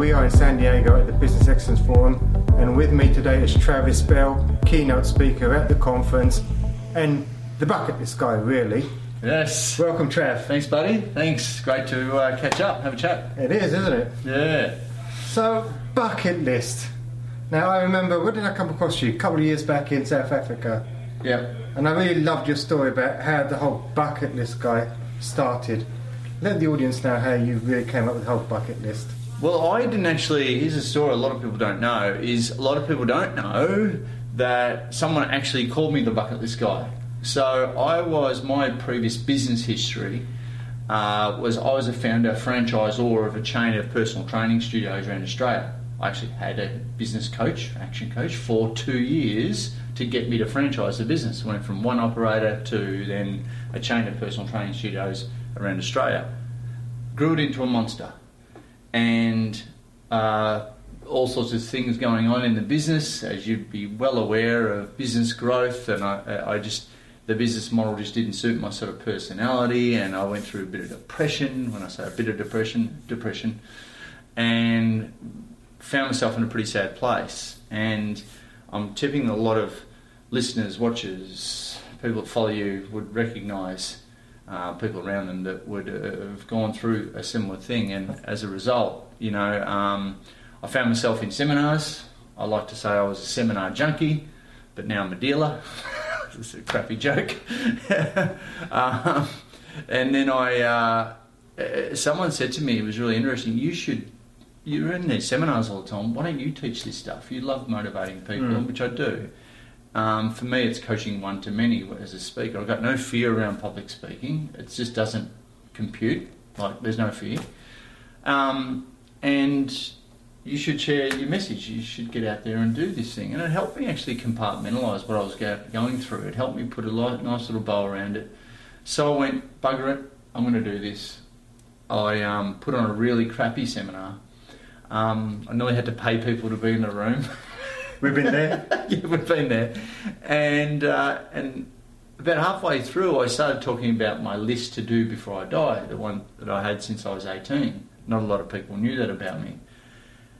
we are in San Diego at the Business Excellence Forum, and with me today is Travis Bell, keynote speaker at the conference, and the bucket list guy, really. Yes. Welcome, Trav. Thanks, buddy. Thanks. Great to uh, catch up, have a chat. It is, isn't it? Yeah. So, bucket list. Now, I remember, when did I come across you? A couple of years back in South Africa. Yeah. And I really loved your story about how the whole bucket list guy started. Let the audience know how you really came up with the whole bucket list. Well, I didn't actually. Here's a story a lot of people don't know. Is a lot of people don't know that someone actually called me the bucket list guy. So I was my previous business history uh, was I was a founder, franchisor of a chain of personal training studios around Australia. I actually had a business coach, action coach, for two years to get me to franchise the business. Went from one operator to then a chain of personal training studios around Australia. Grew it into a monster, and uh, all sorts of things going on in the business, as you'd be well aware of business growth, and I, I just the business model just didn't suit my sort of personality, and I went through a bit of depression. When I say a bit of depression, depression, and found myself in a pretty sad place. And I'm tipping a lot of listeners, watchers, people that follow you would recognise uh, people around them that would have gone through a similar thing. And as a result, you know, um, I found myself in seminars. I like to say I was a seminar junkie, but now I'm a dealer. it's a crappy joke. um, and then I, uh, uh, someone said to me, it was really interesting. You should. You're in these seminars all the time. Why don't you teach this stuff? You love motivating people, Mm. which I do. Um, for me, it's coaching one to many as a speaker. I've got no fear around public speaking. It just doesn't compute. Like, there's no fear. Um, and you should share your message. You should get out there and do this thing. And it helped me actually compartmentalise what I was go- going through. It helped me put a nice little bow around it. So I went, bugger it, I'm going to do this. I um, put on a really crappy seminar. Um, I nearly had to pay people to be in the room. We've been there. yeah, we've been there. And uh, and about halfway through, I started talking about my list to do before I die, the one that I had since I was 18. Not a lot of people knew that about me.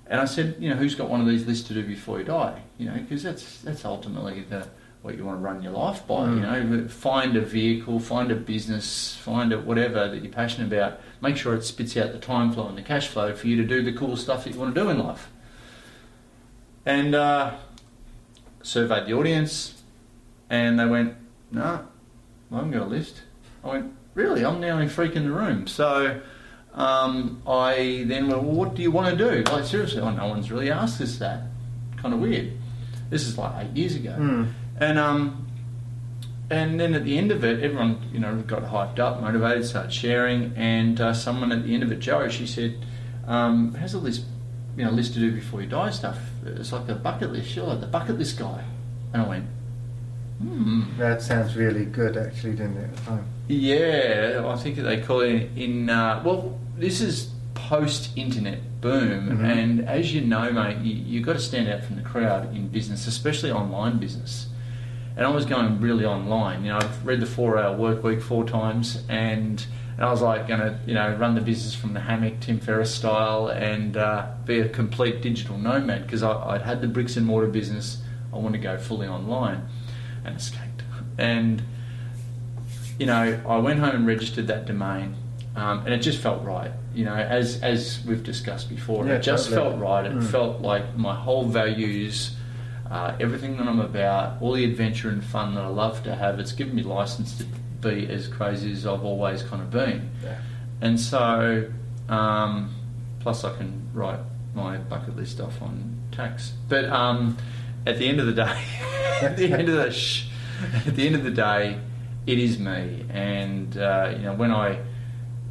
And I said, you know, who's got one of these lists to do before you die? You know, because that's that's ultimately the what you want to run your life by. You know, find a vehicle, find a business, find a whatever that you're passionate about. Make sure it spits out the time flow and the cash flow for you to do the cool stuff that you want to do in life. And uh, surveyed the audience, and they went, "No, I haven't got a list." I went, "Really? I'm the only freak in the room." So um, I then went, "Well, what do you want to do?" Like seriously, oh, no one's really asked us that. Kind of weird. This is like eight years ago, Mm. and um, and then at the end of it, everyone you know got hyped up, motivated, started sharing, and uh, someone at the end of it, Joe, she said, um, "How's all this, you know, list to do before you die stuff? It's like a bucket list. Like the bucket list guy." And I went, "Hmm." That sounds really good, actually, didn't it, at the time? Yeah, I think they call it in. Uh, well, this is post-internet boom, Mhm. and as you know, mate, you, you've got to stand out from the crowd in business, especially online business. And I was going really online. You know, I've read the Four-Hour Work Week four times, and, and I was like going to, you know, run the business from the hammock, Tim Ferriss style, and uh, be a complete digital nomad because I'd had the bricks and mortar business. I want to go fully online, and escaped. And you know, I went home and registered that domain, um, and it just felt right. You know, as as we've discussed before, Yeah, it just totally. felt right. It Mm. felt like my whole values, uh, everything that I'm about, all the adventure and fun that I love to have. It's given me license to be as crazy as I've always kind of been. Yeah. And so, um, plus I can write my bucket list off on tax. But um, at the end of the day, at the end of the sh- at the end of the day, it is me. And uh, you know, when I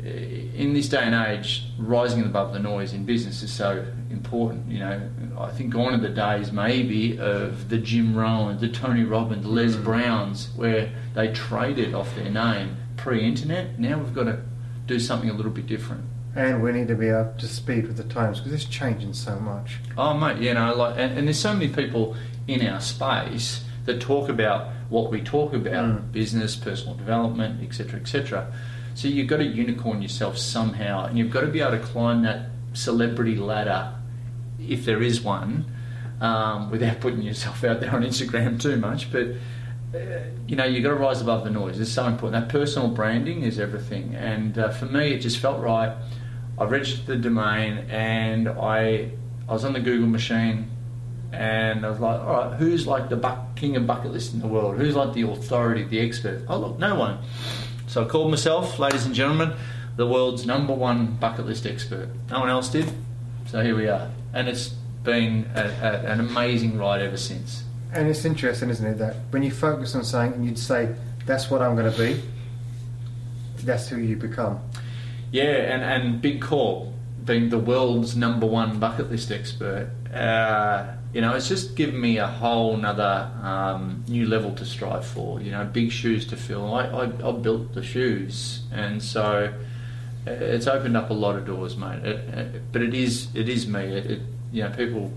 in this day and age, rising above the noise in business is so important. You know, I think gone are the days maybe of the Jim Rohn, the Tony Robbins, the Les Mm. Browns, where they traded off their name pre-internet. Now we've got to do something a little bit different. And we need to be up to speed with the times because it's changing so much. Oh mate, you know, like, and, and there's so many people in our space that talk about what we talk about: Mm. business, personal development, etc., etc. So you've got to unicorn yourself somehow, and you've got to be able to climb that celebrity ladder if there is one, um, without putting yourself out there on Instagram too much. But uh, you know, you've got to rise above the noise. It's so important. That personal branding is everything. And uh, for me, it just felt right. I registered the domain, and I I was on the Google machine, and I was like, all right, who's like the buck, king of bucket list in the world? Who's like the authority, the expert? Oh look, no one. So I called myself, ladies and gentlemen, the world's number one bucket list expert. No one else did. So here we are, and it's been a, a, an amazing ride ever since. And it's interesting, isn't it, that when you focus on something and you'd say, that's what I'm going to be, that's who you become. Yeah, and, and Big Corp, being the world's number one bucket list expert, uh, you know, it's just given me a whole nother um, new level to strive for. You know, big shoes to fill. I, I, I built the shoes, and so uh, it's opened up a lot of doors, mate. It, it, but it is it is me. It, it, you know, people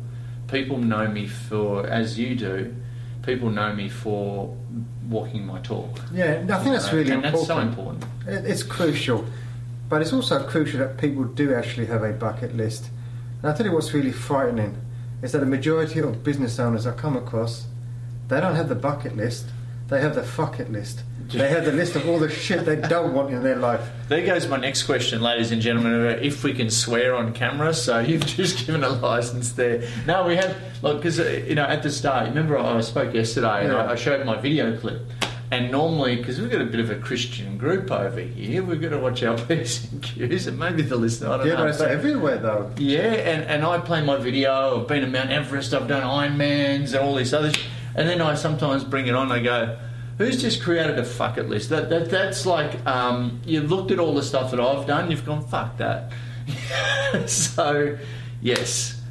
people know me for as you do. People know me for walking my talk. Yeah, I think that's know, really and important. that's so important. It's crucial, but it's also crucial that people do actually have a bucket list. And I tell you what's really frightening is that the majority of business owners I come across, they don't have the bucket list, they have the fuck it list. They have the list of all the shit they don't want in their life. There goes my next question, ladies and gentlemen. about If we can swear on camera, so you've just given a license there. No, we have look because uh, you know at the start. Remember, I spoke yesterday and Yeah. I showed my video clip. And normally, because we've got a bit of a Christian group over here, we've got to watch our p's and q's, and maybe the listener. I don't Yeah, know. but it's everywhere though. yeah, and, and I play my video. I've been to Mount Everest. I've done Ironmans and all this other. Sh- and then I sometimes bring it on. I go, "Who's just created a fuck it list?" That, that that's like um, you've looked at all the stuff that I've done. You've gone, "Fuck that." so, yes,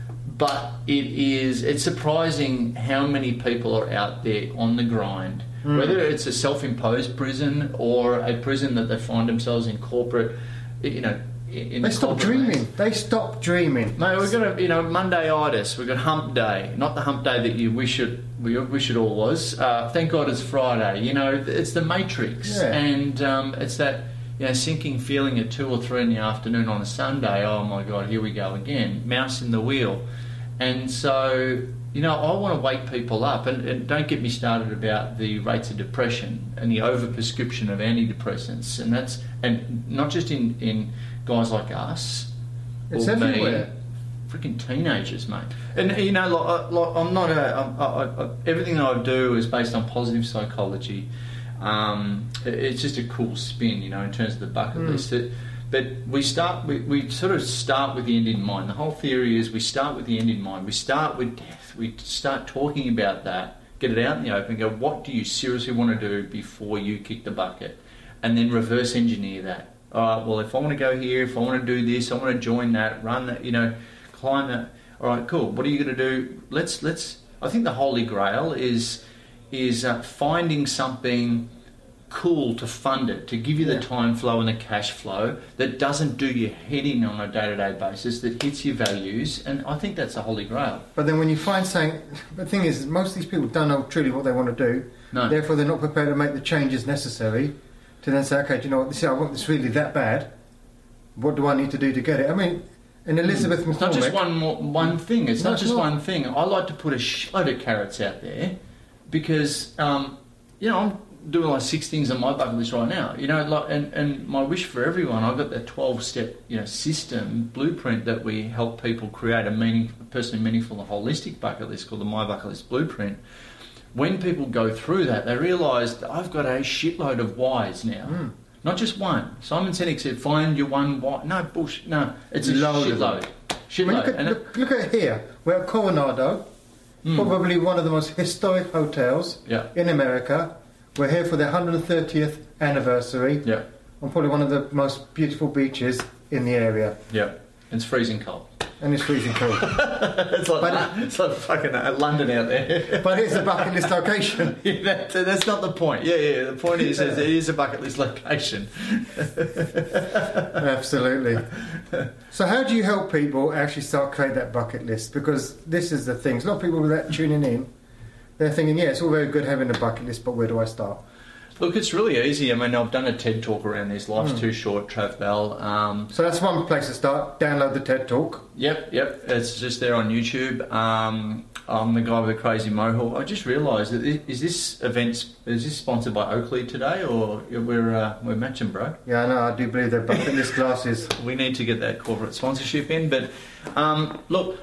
but it is. It's surprising how many people are out there on the grind. Whether it's a self-imposed prison or a prison that they find themselves in corporate, you know. In They the stop dreaming. They stop dreaming. Mate, we've got a you know Mondayitis. We've got Hump Day, not the Hump Day that you wish it we wish it all was. Uh, thank God it's Friday. You know, it's the Matrix, Yeah. and um, it's that you know sinking feeling at two or three in the afternoon on a Sunday. Oh my God, here we go again. Mouse in the wheel, and so you know I want to wake people up, and, and don't get me started about the rates of depression and the overprescription of antidepressants, and that's and not just in in guys like us. It's everywhere. freaking teenagers, mate. And you know, like, like I'm not a. I'm, I, I, everything that I do is based on positive psychology. Um, it- it's just a cool spin, you know, in terms of the bucket Mm. list. It, but we start. We, we sort of start with the end in mind. The whole theory is we start with the end in mind. We start with death. We start talking about that. Get it out in the open. Go. What do you seriously want to do before you kick the bucket? And then reverse engineer that all right, well, if I want to go here, if I want to do this, I want to join that, run that, you know, climb that. All right, cool. What are you going to do? Let's let's. I think the holy grail is is uh, finding something cool to fund it, to give you the Yeah. time flow and the cash flow that doesn't do your head in on a day to day basis, that hits your values, and I think that's the holy grail. But then when you find saying, the thing is, most of these people don't know truly what they want to do. No. Therefore, they're not prepared to make the changes necessary to then say, okay, do you know what? This, I want this really that bad. What do I need to do to get it? I mean, in Elizabeth It's not just one more, one thing. It's No, not it's just not. one thing. I like to put a shitload of carrots out there because um, you know I'm doing like six things on my bucket list right now. You know, like and, and my wish for everyone. I've got that twelve step you know system blueprint that we help people create a meaning, personally meaningful, and holistic bucket list called the My Bucket List Blueprint. When people go through that, they realise that I've got a shitload of whys now. Mm. Not just one. Simon Sinek said, "Find your one why." No bullshit. No, it's a Load of shitload. I Shitload. mean, look, at, look, look at here. We're at Coronado, Mm. probably one of the most historic hotels Yeah. in America. We're here for their 130th anniversary Yeah, on probably one of the most beautiful beaches in the area. yeah. It's freezing cold. And it's freezing cold. it's like But- it's like fucking uh, London out there. but it's a bucket list location. Yeah, that, that's not the point. Yeah, yeah. The point is, is it is a bucket list location. Absolutely. So, how do you help people actually start create that bucket list? Because this is the thing. A lot of people that tuning in, they're thinking, yeah, it's all very good having a bucket list, but where do I start? Look, it's really easy. I mean, I've done a TED talk around this. Life's Hmm. too short, Trav Bell. Um, So that's one place to start. Download the TED Talk. Yep, yep. It's just there on YouTube. Um, I'm the guy with the crazy mohawk. I just realised that i- is this event is this sponsored by Oakley today, or we're uh, we're matching, bro? Yeah, I know. I do believe they're bucket list glasses. We need to get that corporate sponsorship in. But um, look,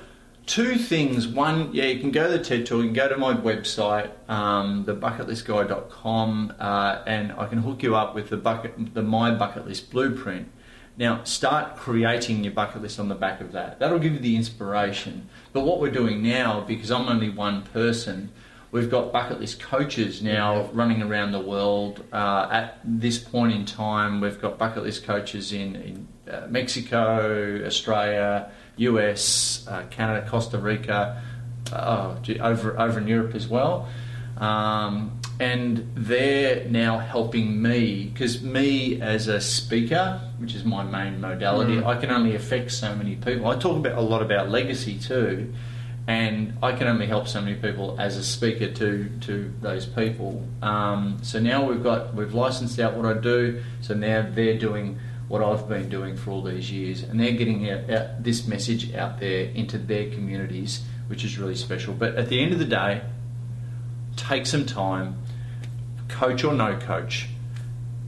two things. One, yeah, you can go to the TED Talk. You can go to my website, um, thebucketlistguy.com, uh, and I can hook you up with the bucket, the My Bucket List blueprint. Now, start creating your bucket list on the back of that. That'll give you the inspiration. But what we're doing now, because I'm only one person, we've got bucket list coaches now running around the world. Uh, at this point in time, we've got bucket list coaches in, in uh, Mexico, Australia, US, uh, Canada, Costa Rica, uh, over over in Europe as well. Um, and they're now helping me because me as a speaker, which is my main modality, Mm. I can only affect so many people. I talk about a lot about legacy too, and I can only help so many people as a speaker to to those people. Um, so now we've got we've licensed out what I do. So now they're doing what I've been doing for all these years, and they're getting out, out this message out there into their communities, which is really special. But at the end of the day, take some time, coach or no coach,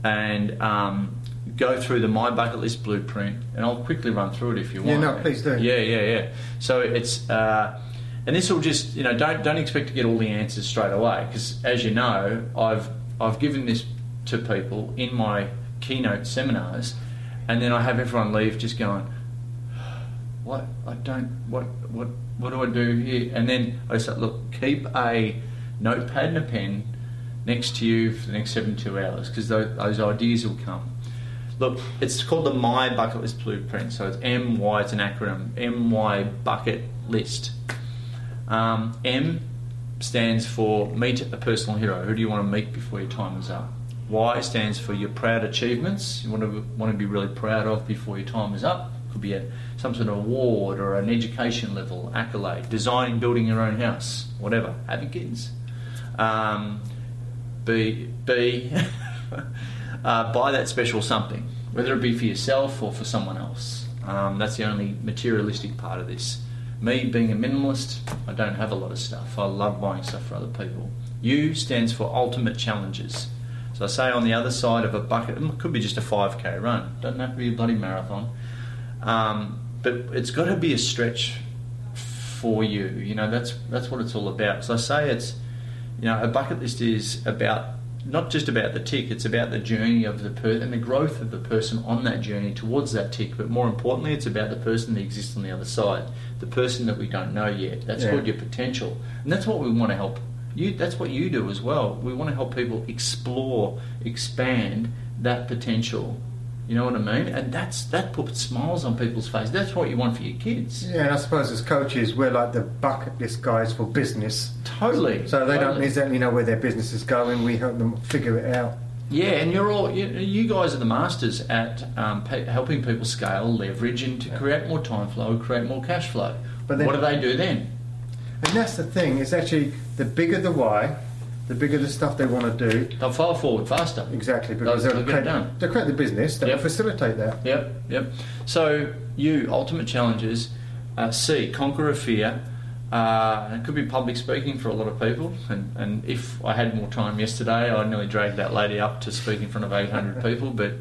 and um, go through the My Bucket List blueprint. And I'll quickly run through it if you want. Yeah, no, please do. Yeah, yeah, yeah. So it's. Uh, and this will just, you know, don't don't expect to get all the answers straight away because, as you know, I've I've given this to people in my keynote seminars, and then I have everyone leave just going, what I don't what what what do I do here? And then I said, look, keep a notepad and a pen next to you for the next seventy-two hours because those, those ideas will come. Look, it's called the My Bucket List Blueprint. So it's M Y. It's an acronym. M Y Bucket List. Um, M stands for meet a personal hero. Who do you want to meet before your time is up? Y stands for your proud achievements. You want to want to be really proud of before your time is up. Could be a, some sort of award or an education level accolade, designing, building your own house, whatever. Having kids. Um, B B uh, buy that special something, whether it be for yourself or for someone else. Um, that's the only materialistic part of this. Me being a minimalist, I don't have a lot of stuff. I love buying stuff for other people. U stands for ultimate challenges. So I say on the other side of a bucket, it could be just a 5k run. Doesn't have to be a bloody marathon. Um, but it's got to be a stretch for you. You know, that's that's what it's all about. So I say it's, you know, a bucket list is about not just about the tick. It's about the journey of the person and the growth of the person on that journey towards that tick. But more importantly, it's about the person that exists on the other side, the person that we don't know yet. That's Yeah. called your potential, and that's what we want to help. You, that's what you do as well. We want to help people explore, expand that potential. You know what I mean? And that's that puts smiles on people's faces. That's what you want for your kids. Yeah, and I suppose as coaches, we're like the bucket list guys for business. Totally. So they don't Totally. exactly know where their business is going. We help them figure it out. Yeah, and you're all you, you guys are the masters at um, pe- helping people scale, leverage, and to create more time flow, create more cash flow. But then- what do they do then? And that's the thing. It's actually the bigger the why, the bigger the stuff they want to do. They'll file forward faster. Exactly, because They'll- they'll, they'll get it create, done. they'll create the business that Yep. will facilitate that. Yep, yep. So you ultimate challenges. Uh, C conquer a fear. Uh, it could be public speaking for a lot of people, and, and if I had more time yesterday, I nearly dragged that lady up to speak in front of 800 people, but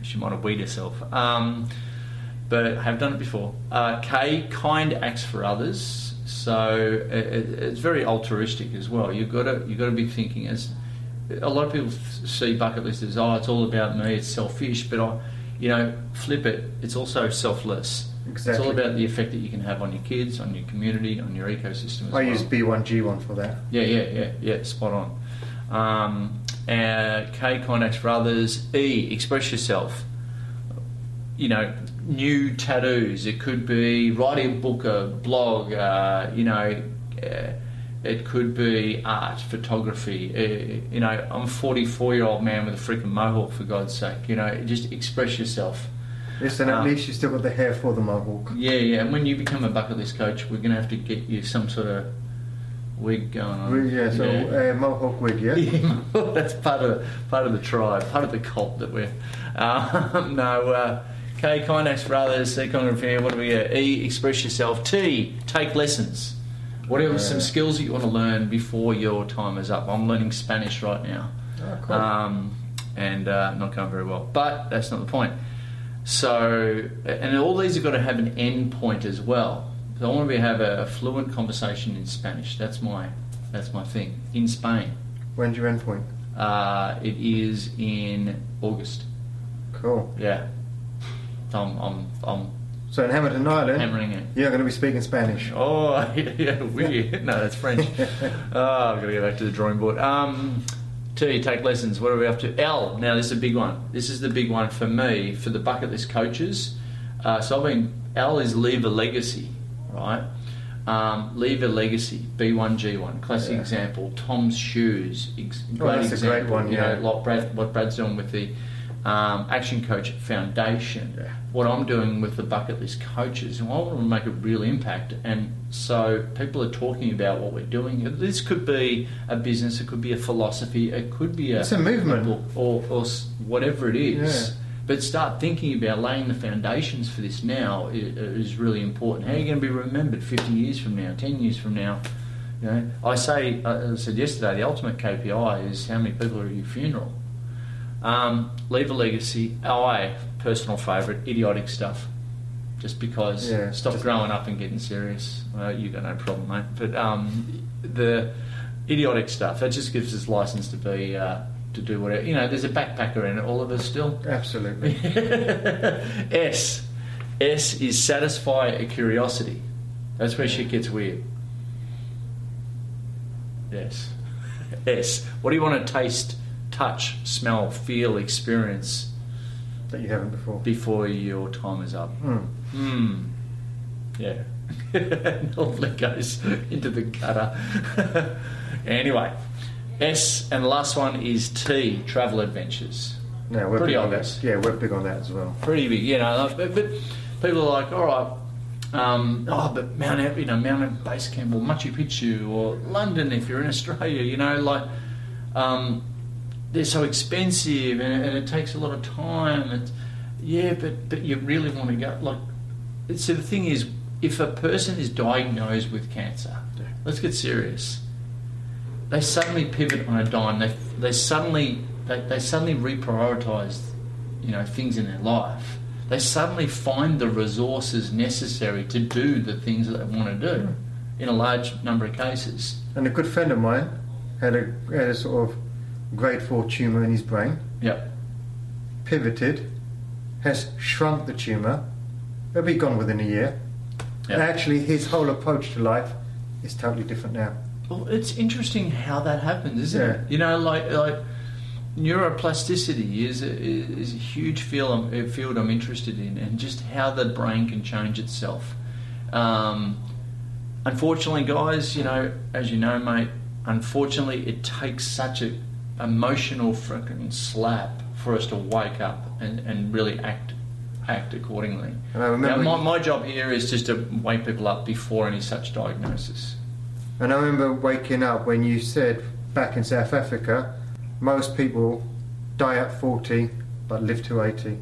she might have weed herself. Um, but I have done it before. Uh, K, kind acts for others. So it, it- it's very altruistic as well. You've got to you've got to be thinking as a lot of people see bucket list as oh it's all about me, it's selfish. But I, you know, flip it. It's also selfless. Exactly. It's all about the effect that you can have on your kids, on your community, on your ecosystem as I well. use B1G1 for that. Yeah, yeah, yeah, yeah, spot on. Um, uh, K, contacts for others. E, express yourself. You know, new tattoos. It could be writing a book, a blog, uh, you know, uh, it could be art, photography. Uh, you know, I'm a 44 year old man with a freaking mohawk, for God's sake. You know, just express yourself. Listen, at Um, least you still got the hair for the mohawk. Yeah, yeah. And when you become a bucket list coach, we're going to have to get you some sort of wig going on. Wig, yeah, so Uh, mohawk wig, yeah. Yeah, that's part of the, part of the tribe, part of the cult that we're. Um, no, uh, K, Kindex brothers, iconography. What do we get? E, express yourself. T, take lessons. What are some skills that you want to learn before your time is up? I'm learning Spanish right now, Oh, cool. um, and uh, not going very well. But that's not the point. So, and all these have got to have an end point as well. So I want to be, have a, a fluent conversation in Spanish. That's my that's my thing in Spain. When's your end point? Uh, it is in August. Cool. Yeah. I'm, I'm, I'm So in Hamilton Island, hammering it. you're going to be speaking Spanish. Oh, yeah, weird. No, that's French. oh, I've got to go back to the drawing board. Um, T, take lessons. What are we up to? L. Now, this is a big one. This is the big one for me, for the bucket list coaches. Uh, so I've been, L is leave a legacy, right? Um, leave a legacy. B1G1. Classic Yeah. example. TOMS shoes. Ex- Oh, that's a great example. one, You yeah. know, like Brad, what Brad's doing with the um, Action Coach Foundation, Yeah. what I'm doing with the bucket list coaches, and I want to make a real impact. And so people are talking about what we're doing. This could be a business, it could be a philosophy, it could be a, It's a movement. book, or, or whatever it is. Yeah. But start thinking about laying the foundations for this now is really important. How are you going to be remembered 50 years from now, 10 years from now? You know, I say, uh, I said yesterday, the ultimate KPI is how many people are at your funeral. Um, leave a legacy. I, personal favourite, idiotic stuff. Just because Yeah, stop just- growing up and getting serious. Well, you got no problem, mate. But um, the idiotic stuff that just gives us license to be uh, to do whatever. You know, there's a backpacker in it. All of us still. Absolutely. S. S is satisfy a curiosity. That's where shit gets weird. Yes. S. What do you want to taste, touch, smell, feel, experience that you haven't before. before your time is up? Hmm. Hmm. Yeah. Normally goes into the gutter. anyway, S and the last one is T. Travel adventures. No, we're Pretty big on that. Yeah, we're big on that as well. pretty big, you know. But, but people are like, all right, um, oh, but Mount, you know, Mount Everest Base Camp or Machu Picchu or London if you're in Australia, you know, like um, they're so expensive and, and it takes a lot of time. It's, yeah, but but you really want to go. Like, so the thing is, if a person is diagnosed with cancer, Yeah. let's get serious. They suddenly pivot on a dime. They they suddenly they, they suddenly reprioritize, you know, things in their life. They suddenly find the resources necessary to do the things that they want to do. Hmm. In a large number of cases, And a good friend of mine had a had a sort of grade four tumour in his brain, yep, pivoted, has shrunk the tumour. It'll be gone within a year. yep. Actually, his whole approach to life is totally different now. Well, it's interesting how that happens, isn't Yeah. it? You know, like like neuroplasticity is a, is a huge field I'm, field I'm interested in, and just how the brain can change itself. Um, unfortunately, guys, you know, as you know, mate, unfortunately, it takes such a emotional freaking slap for us to wake up and, and really act act accordingly. And I remember- now, my, my job here is just to wake people up before any such diagnosis. And I remember waking up when you said back in South Africa, most people die at 40 but live to 80.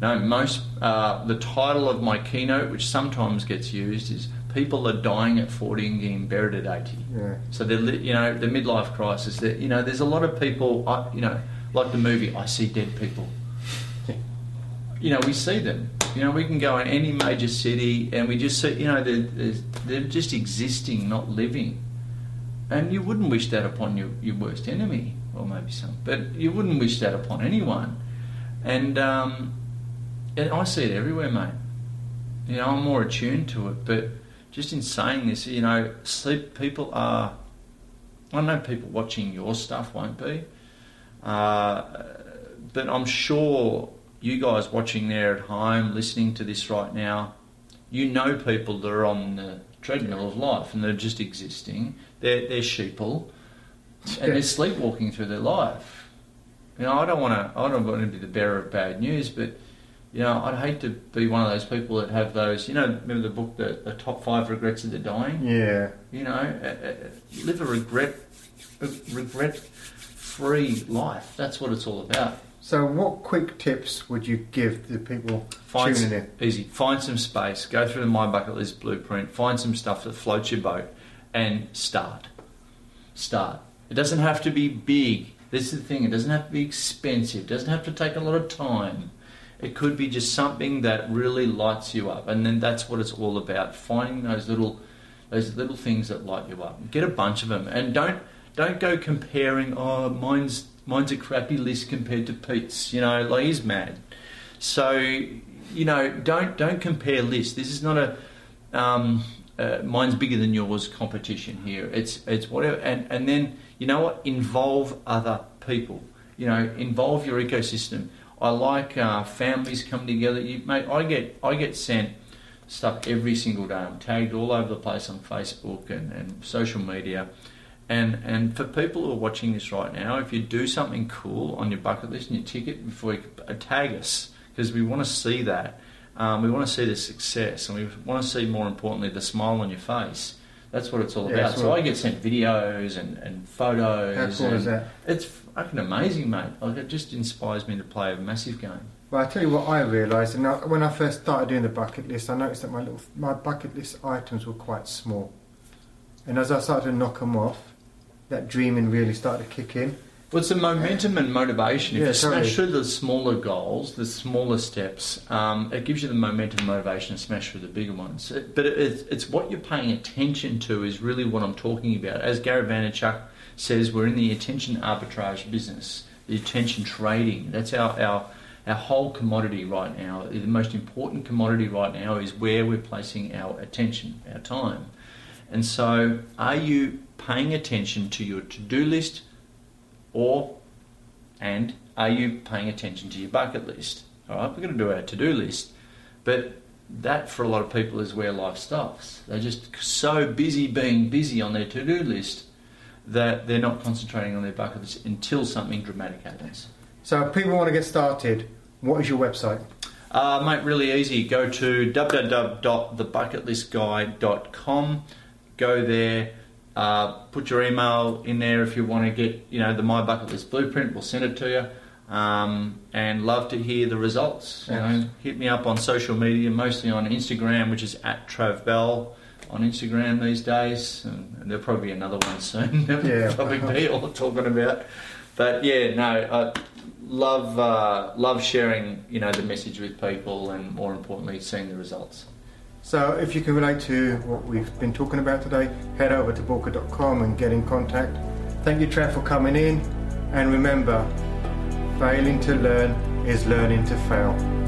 No, most uh, the title of my keynote, which sometimes gets used, is "People are dying at 40 and getting buried at 80." Yeah. So the li- you know the midlife crisis. That you know, there's a lot of people. I, you know, like the movie, I see dead people. You know, we see them. You know, we can go in any major city and we just see. You know, they're, they're, they're just existing, not living. And you wouldn't wish that upon your, your worst enemy, or maybe some, but you wouldn't wish that upon anyone. And um, and I see it everywhere, mate. You know, I'm more attuned to it. But just in saying this, you know, sleep people are. I know people watching your stuff won't be, uh, but I'm sure you guys watching there at home, listening to this right now, you know people that are on the treadmill of life and they're just existing. They're they're sheeple, and they're sleepwalking through their life. You know, I don't want to. I don't want to be the bearer of bad news, but You know, I'd hate to be one of those people that have those. You know, remember the book, the, the top five regrets of the dying. Yeah. You know, uh, uh, live a regret, regret free life. That's what it's all about. So, what quick tips would you give the people Find tuning some, in? easy. Find some space. Go through the My Bucket List blueprint. Find some stuff that floats your boat, and start. Start. It doesn't have to be big. This is the thing. It doesn't have to be expensive. It doesn't have to take a lot of time. It could be just something that really lights you up, and then that's what it's all about. Finding those little, those little things that light you up. Get a bunch of them, and don't don't go comparing. Oh, mine's mine's a crappy list compared to Pete's. You know, like he's mad. So, you know, don't don't compare lists. This is not a um, uh, mine's bigger than yours competition here. It's it's whatever, and and then you know what? Involve other people. You know, involve your ecosystem. I like uh, families coming together. You, mate, I get I get sent stuff every single day. I'm tagged all over the place on Facebook and, and social media. And and for people who are watching this right now, if you do something cool on your bucket list and you tick it before you tag us because we want to see that. Um, we want to see the success, and we want to see more importantly the smile on your face. That's what it's all Yeah, about. So I get sent videos and, and photos. How cool and is that? It's fucking amazing, mate. Like it just inspires me to play a massive game. Well, I tell you what I realised, and I, when I first started doing the bucket list, I noticed that my little my bucket list items were quite small, and as I started to knock them off, that dreaming really started to kick in. Well, it's the momentum and motivation. If Yeah, you smash through the smaller goals, the smaller steps, um, it gives you the momentum and motivation to smash through the bigger ones. It- But it, it's, it's what you're paying attention to is really what I'm talking about. As Gary Vaynerchuk says, we're in the attention arbitrage business, the attention trading. That's our, our, our whole commodity right now. The most important commodity right now is where we're placing our attention, our time. And so, are you paying attention to your to do list? Or, and are you paying attention to your bucket list? All right, we're going to do our to do list, but that for a lot of people is where life stops. They're just so busy being busy on their to do list that they're not concentrating on their bucket list until something dramatic happens. So, if people want to get started, what is your website? Uh, mate, really easy. Go to www.thebucketlistguy.com. Go there. Uh, put your email in there if you want to get, you know, the My Bucket List blueprint. We'll send it to you. Um, and love to hear the results. You know, hit me up on social media, mostly on Instagram, which is at Trav Bell on Instagram these days. And there'll probably be another one soon. Yeah. probably be all talking about. But yeah, no, I love uh, love sharing, you know, the message with people, and more importantly, seeing the results. So, if you can relate to what we've been talking about today, head over to Borka.com and get in contact. Thank you, Trev, for coming in. And remember, failing to learn is learning to fail.